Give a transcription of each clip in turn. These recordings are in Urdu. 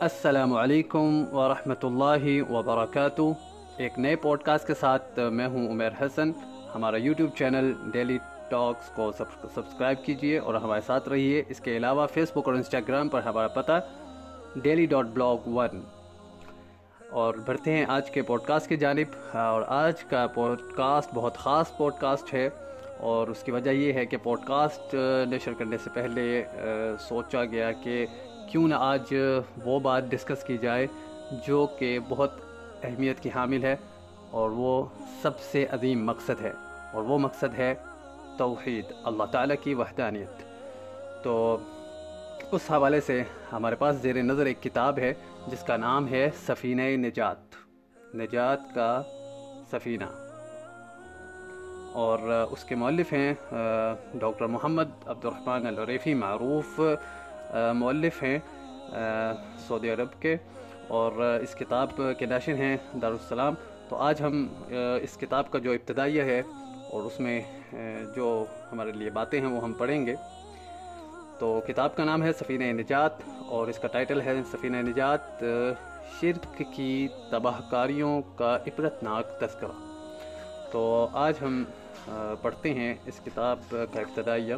السلام علیکم ورحمۃ اللہ وبرکاتہ۔ ایک نئے پوڈ کاسٹ کے ساتھ میں ہوں عمیر حسن۔ ہمارا یوٹیوب چینل ڈیلی ٹاکس کو سبسکرائب کیجیے اور ہمارے ساتھ رہیے۔ اس کے علاوہ فیس بک اور انسٹاگرام پر ہمارا پتہ ڈیلی ڈاٹ بلاگ ون اور بڑھتے ہیں آج کے پوڈ کاسٹ کی جانب۔ اور آج کا پوڈ کاسٹ بہت خاص پوڈ کاسٹ ہے۔ اور اس کی وجہ یہ ہے کہ پوڈ کاسٹ نشر کرنے سے پہلے سوچا گیا کہ کیوں نہ آج وہ بات ڈسکس کی جائے جو کہ بہت اہمیت کی حامل ہے اور وہ سب سے عظیم مقصد ہے اور وہ مقصد ہے توحید، اللہ تعالیٰ کی وحدانیت۔ تو اس حوالے سے ہمارے پاس زیر نظر ایک کتاب ہے جس کا نام ہے سفینہ نجات۔ نجات کا سفینہ۔ اور اس کے مؤلف ہیں ڈاکٹر محمد عبد الرحمن الریفی معروف مؤلف ہیں سعودی عرب کے، اور اس کتاب کے ناشر ہیں دارالسلام۔ تو آج ہم اس کتاب کا جو ابتدائیہ ہے، اور اس میں جو ہمارے لیے باتیں ہیں، وہ ہم پڑھیں گے۔ تو کتاب کا نام ہے سفینہ نجات، اور اس کا ٹائٹل ہے سفینہ نجات شرک کی تباہ کاریوں کا عبرتناک تذکرہ۔ تو آج ہم پڑھتے ہیں اس کتاب کا ابتدائیہ،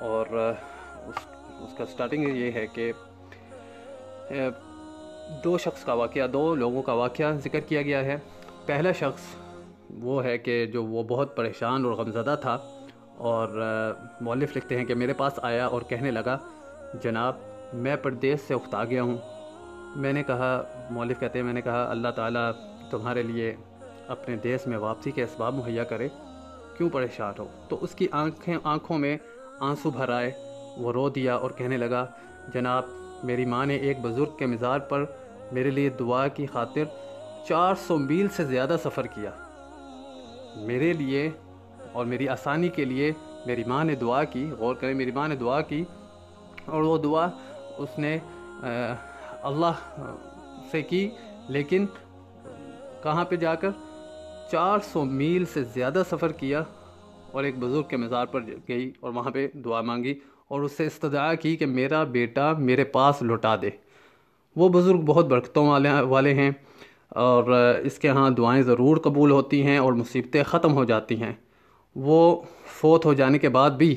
اور اس اس کا سٹارٹنگ یہ ہے کہ دو شخص کا واقعہ، دو لوگوں کا واقعہ ذکر کیا گیا ہے۔ پہلا شخص وہ ہے کہ جو وہ بہت پریشان اور غمزدہ تھا اور مولف لکھتے ہیں کہ میرے پاس آیا اور کہنے لگا، جناب، میں پردیس سے اختا گیا ہوں۔ میں نے کہا مولف کہتے ہیں، میں نے کہا، اللہ تعالیٰ تمہارے لیے اپنے دیس میں واپسی کے اسباب مہیا کرے، کیوں پریشان ہو؟ تو اس کی آنکھیں، آنکھوں میں آنسو بھر آئے۔ وہ رو دیا اور کہنے لگا، جناب، میری ماں نے ایک بزرگ کے مزار پر میرے لیے دعا کی خاطر چار سو میل سے زیادہ سفر کیا۔ میرے لیے اور میری آسانی کے لیے میری ماں نے دعا کی، غور کریں، میری ماں نے دعا کی اور وہ دعا اس نے اللہ سے کی۔ لیکن کہاں پہ جا کر چار سو میل سے زیادہ سفر کیا اور ایک بزرگ کے مزار پر گئی اور وہاں پہ دعا مانگی۔ اور اس سے استدعا کی کہ میرا بیٹا میرے پاس لوٹا دے۔ وہ بزرگ بہت برکتوں والے والے ہیں اور اس کے ہاں دعائیں ضرور قبول ہوتی ہیں اور مصیبتیں ختم ہو جاتی ہیں۔ وہ فوت ہو جانے کے بعد بھی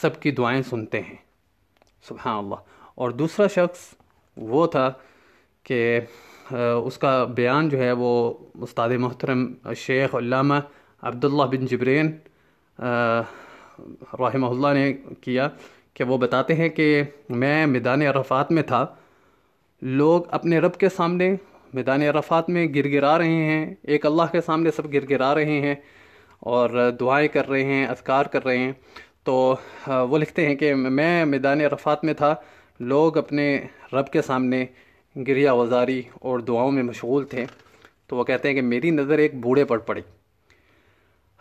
سب کی دعائیں سنتے ہیں۔ سبحان اللہ۔ اور دوسرا شخص وہ تھا کہ اس کا بیان جو ہے وہ استاد محترم شیخ علامہ عبداللہ بن جبرین رحمہ اللہ نے کیا۔ کہ وہ بتاتے ہیں کہ میں میدان عرفات میں تھا۔ لوگ اپنے رب کے سامنے میدان عرفات میں گر گرا رہے ہیں۔ ایک اللہ کے سامنے سب گر گرا رہے ہیں اور دعائیں کر رہے ہیں، اذکار کر رہے ہیں۔ تو وہ لکھتے ہیں کہ میں میدان عرفات میں تھا۔ لوگ اپنے رب کے سامنے گریا وزاری اور دعاؤں میں مشغول تھے۔ تو وہ کہتے ہیں کہ میری نظر ایک بوڑھے پر پڑی۔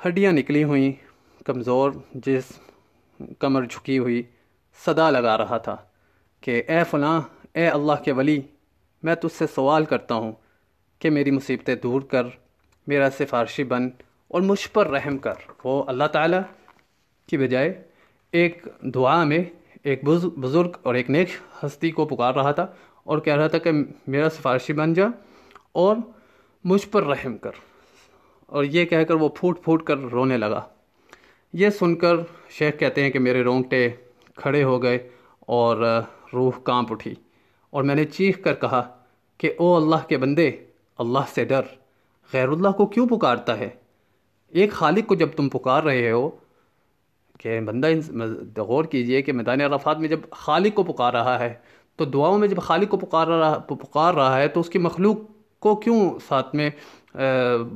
ہڈیاں نکلی ہوئیں، کمزور، جس کمر جھکی ہوئی۔ صدا لگا رہا تھا کہ اے فلاں، اے اللہ کے ولی، میں تجھ سے سوال کرتا ہوں کہ میری مصیبتیں دور کر، میرا سفارشی بن اور مجھ پر رحم کر۔ وہ اللہ تعالیٰ کی بجائے ایک دعا میں ایک بزرگ اور ایک نیک ہستی کو پکار رہا تھا اور کہہ رہا تھا کہ میرا سفارشی بن جا اور مجھ پر رحم کر۔ اور یہ کہہ کر وہ پھوٹ پھوٹ کر رونے لگا۔ یہ سن کر شیخ کہتے ہیں کہ میرے رونگٹے کھڑے ہو گئے اور روح کانپ اٹھی اور میں نے چیخ کر کہا کہ او اللہ کے بندے، اللہ سے ڈر، غیر اللہ کو کیوں پکارتا ہے؟ ایک خالق کو جب تم پکار رہے ہو کہ بندہ غور کیجیے کہ میدان عرفات میں جب خالق کو پکار رہا ہے، تو دعاؤں میں جب خالق کو پکار رہا پکار رہا ہے تو اس کی مخلوق کو کیوں ساتھ میں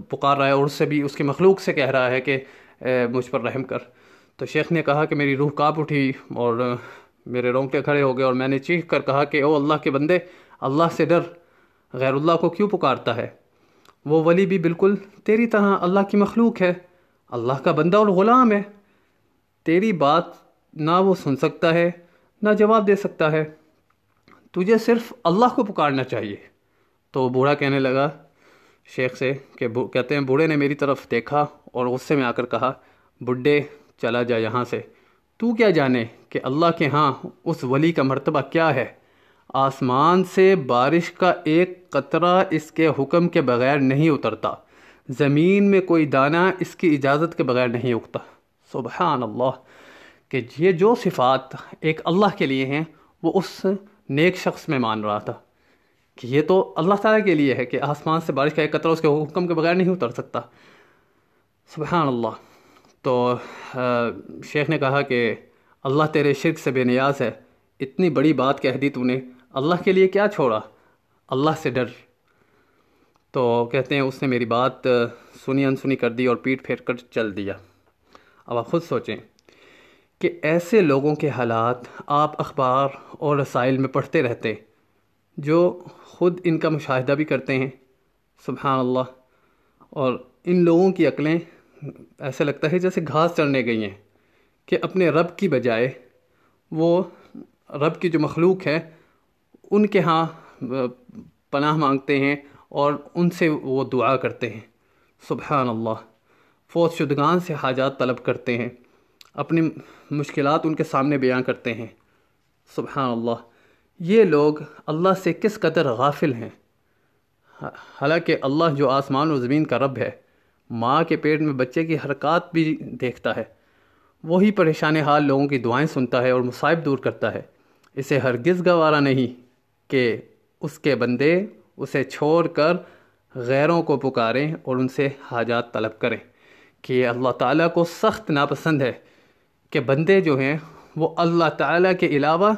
پکار رہا ہے؟ اور اس سے بھی، اس کی مخلوق سے کہہ رہا ہے کہ مجھ پر رحم کر۔ تو شیخ نے کہا کہ میری روح کاپ اٹھی اور میرے رونگٹے کھڑے ہو گئے اور میں نے چیخ کر کہا کہ او اللہ کے بندے، اللہ سے ڈر غیر اللہ کو کیوں پکارتا ہے؟ وہ ولی بھی بالکل تیری طرح اللہ کی مخلوق ہے، اللہ کا بندہ اور غلام ہے۔ تیری بات نہ وہ سن سکتا ہے، نہ جواب دے سکتا ہے۔ تجھے صرف اللہ کو پکارنا چاہیے۔ تو بوڑھا کہنے لگا، شیخ سے کہ کہتے ہیں، بوڑھے نے میری طرف دیکھا اور غصے میں آ کر کہا، بڈھے چلا جا یہاں سے۔ تو کیا جانے کہ اللہ کے ہاں اس ولی کا مرتبہ کیا ہے؟ آسمان سے بارش کا ایک قطرہ اس کے حکم کے بغیر نہیں اترتا۔ زمین میں کوئی دانہ اس کی اجازت کے بغیر نہیں اگتا۔ سبحان اللہ۔ کہ یہ جو صفات ایک اللہ کے لیے ہیں، وہ اس نیک شخص میں مان رہا تھا۔ کہ یہ تو اللہ تعالیٰ کے لیے ہے کہ آسمان سے بارش کا ایک قطرہ اس کے حکم کے بغیر نہیں اتر سکتا۔ سبحان اللہ۔ تو شیخ نے کہا کہ اللہ تیرے شرک سے بے نیاز ہے، اتنی بڑی بات کہہ دی تو نے، اللہ کے لیے کیا چھوڑا؟ اللہ سے ڈر۔ تو کہتے ہیں، اس نے میری بات سنی انسنی کر دی اور پیٹ پھیر کر چل دیا۔ اب آپ خود سوچیں کہ ایسے لوگوں کے حالات آپ اخبار اور رسائل میں پڑھتے رہتے، جو خود ان کا مشاہدہ بھی کرتے ہیں، سبحان اللہ، اور ان لوگوں کی عقلیں ایسے لگتا ہے جیسے گھاس چڑھنے گئی ہیں، کہ اپنے رب کی بجائے وہ رب کی جو مخلوق ہے ان کے ہاں پناہ مانگتے ہیں اور ان سے وہ دعا کرتے ہیں۔ سبحان اللہ فوت شدگان سے حاجات طلب کرتے ہیں۔ اپنی مشکلات ان کے سامنے بیان کرتے ہیں۔ سبحان اللہ یہ لوگ اللہ سے کس قدر غافل ہیں؟ حالانکہ اللہ جو آسمان و زمین کا رب ہے ماں کے پیٹ میں بچے کی حرکات بھی دیکھتا ہے۔ وہی پریشان حال لوگوں کی دعائیں سنتا ہے اور مصائب دور کرتا ہے۔ اسے ہرگز گوارا نہیں کہ اس کے بندے اسے چھوڑ کر غیروں کو پکاریں اور ان سے حاجات طلب کریں۔ کہ اللہ تعالیٰ کو سخت ناپسند ہے کہ بندے جو ہیں وہ اللہ تعالیٰ کے علاوہ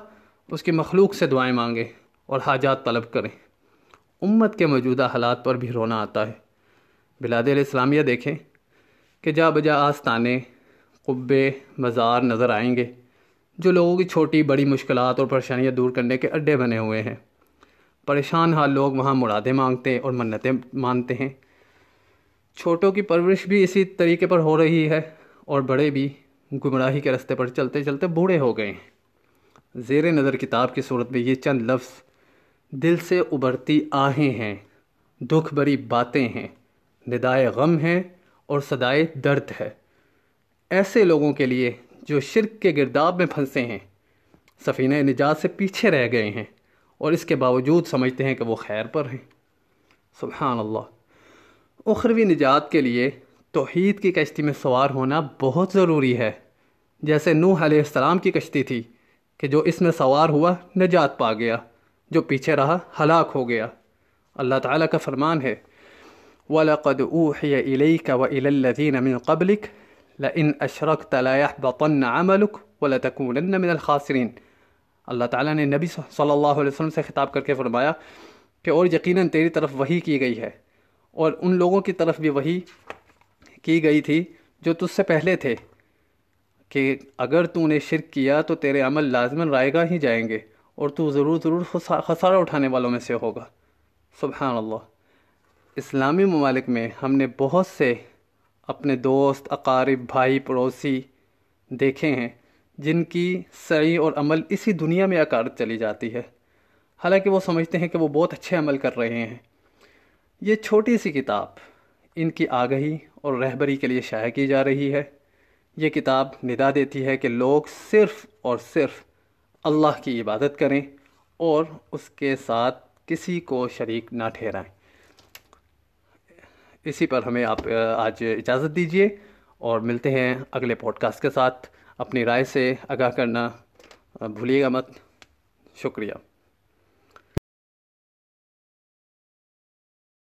اس کی مخلوق سے دعائیں مانگیں اور حاجات طلب کریں۔ امت کے موجودہ حالات پر بھی رونا آتا ہے۔ بلاد الاسلامیہ دیکھیں کہ جا بجا آستانے، قبے، مزار نظر آئیں گے، جو لوگوں کی چھوٹی بڑی مشکلات اور پریشانیاں دور کرنے کے اڈے بنے ہوئے ہیں۔ پریشان حال لوگ وہاں مرادیں مانگتے اور منتیں مانتے ہیں۔ چھوٹوں کی پرورش بھی اسی طریقے پر ہو رہی ہے اور بڑے بھی گمراہی کے رستے پر چلتے چلتے بوڑھے ہو گئے ہیں۔ زیر نظر کتاب کی صورت میں یہ چند لفظ دل سے ابھرتی آہیں ہیں، دکھ بری باتیں ہیں۔ ندائے غم ہیں اور صدائے درد ہے۔ ایسے لوگوں کے لیے جو شرک کے گرداب میں پھنسے ہیں، سفینہ نجات سے پیچھے رہ گئے ہیں اور اس کے باوجود سمجھتے ہیں کہ وہ خیر پر ہیں۔ سبحان اللہ۔ اخروی نجات کے لیے توحید کی کشتی میں سوار ہونا بہت ضروری ہے۔ جیسے نوح علیہ السلام کی کشتی تھی کہ جو اس میں سوار ہوا نجات پا گیا، جو پیچھے رہا ہلاک ہو گیا۔ اللہ تعالیٰ کا فرمان ہے وَلَقَدْ أُوحِيَ إِلَيْكَ وَإِلَى الَّذِينَ مِن قَبْلِكَ لَإِنْ أَشْرَكْتَ لَا يَحْبَطَنَّ عَمَلُكَ وَلَتَكُونَنَّ مِنَ الْخَاسِرِينَ۔ اللہ تعالیٰ نے نبی صلی اللہ علیہ وسلم سے خطاب کر کے فرمایا کہ اور یقیناً تیری طرف وہی کی گئی ہے اور ان لوگوں کی طرف بھی وہی کی گئی تھی جو تجھ سے پہلے تھے کہ اگر تو نے شرک کیا تو تیرے عمل لازماً رائے ہی جائیں گے اور تو ضرور ضرور خسارہ اٹھانے والوں میں سے ہوگا۔ سبحان اللہ۔ اسلامی ممالک میں ہم نے بہت سے اپنے دوست، اقارب، بھائی، پڑوسی دیکھے ہیں، جن کی سعی اور عمل اسی دنیا میں اکارت چلی جاتی ہے۔ حالانکہ وہ سمجھتے ہیں کہ وہ بہت اچھے عمل کر رہے ہیں۔ یہ چھوٹی سی کتاب ان کی آگہی اور رہبری کے لیے شائع کی جا رہی ہے۔ یہ کتاب ندا دیتی ہے کہ لوگ صرف اور صرف اللہ کی عبادت کریں اور اس کے ساتھ کسی کو شریک نہ ٹھہرائیں۔ اسی پر ہمیں آپ آج اجازت دیجیے اور ملتے ہیں اگلے پوڈ کاسٹ کے ساتھ. اپنی رائے سے آگاہ کرنا بھولیے گا مت. شکریہ.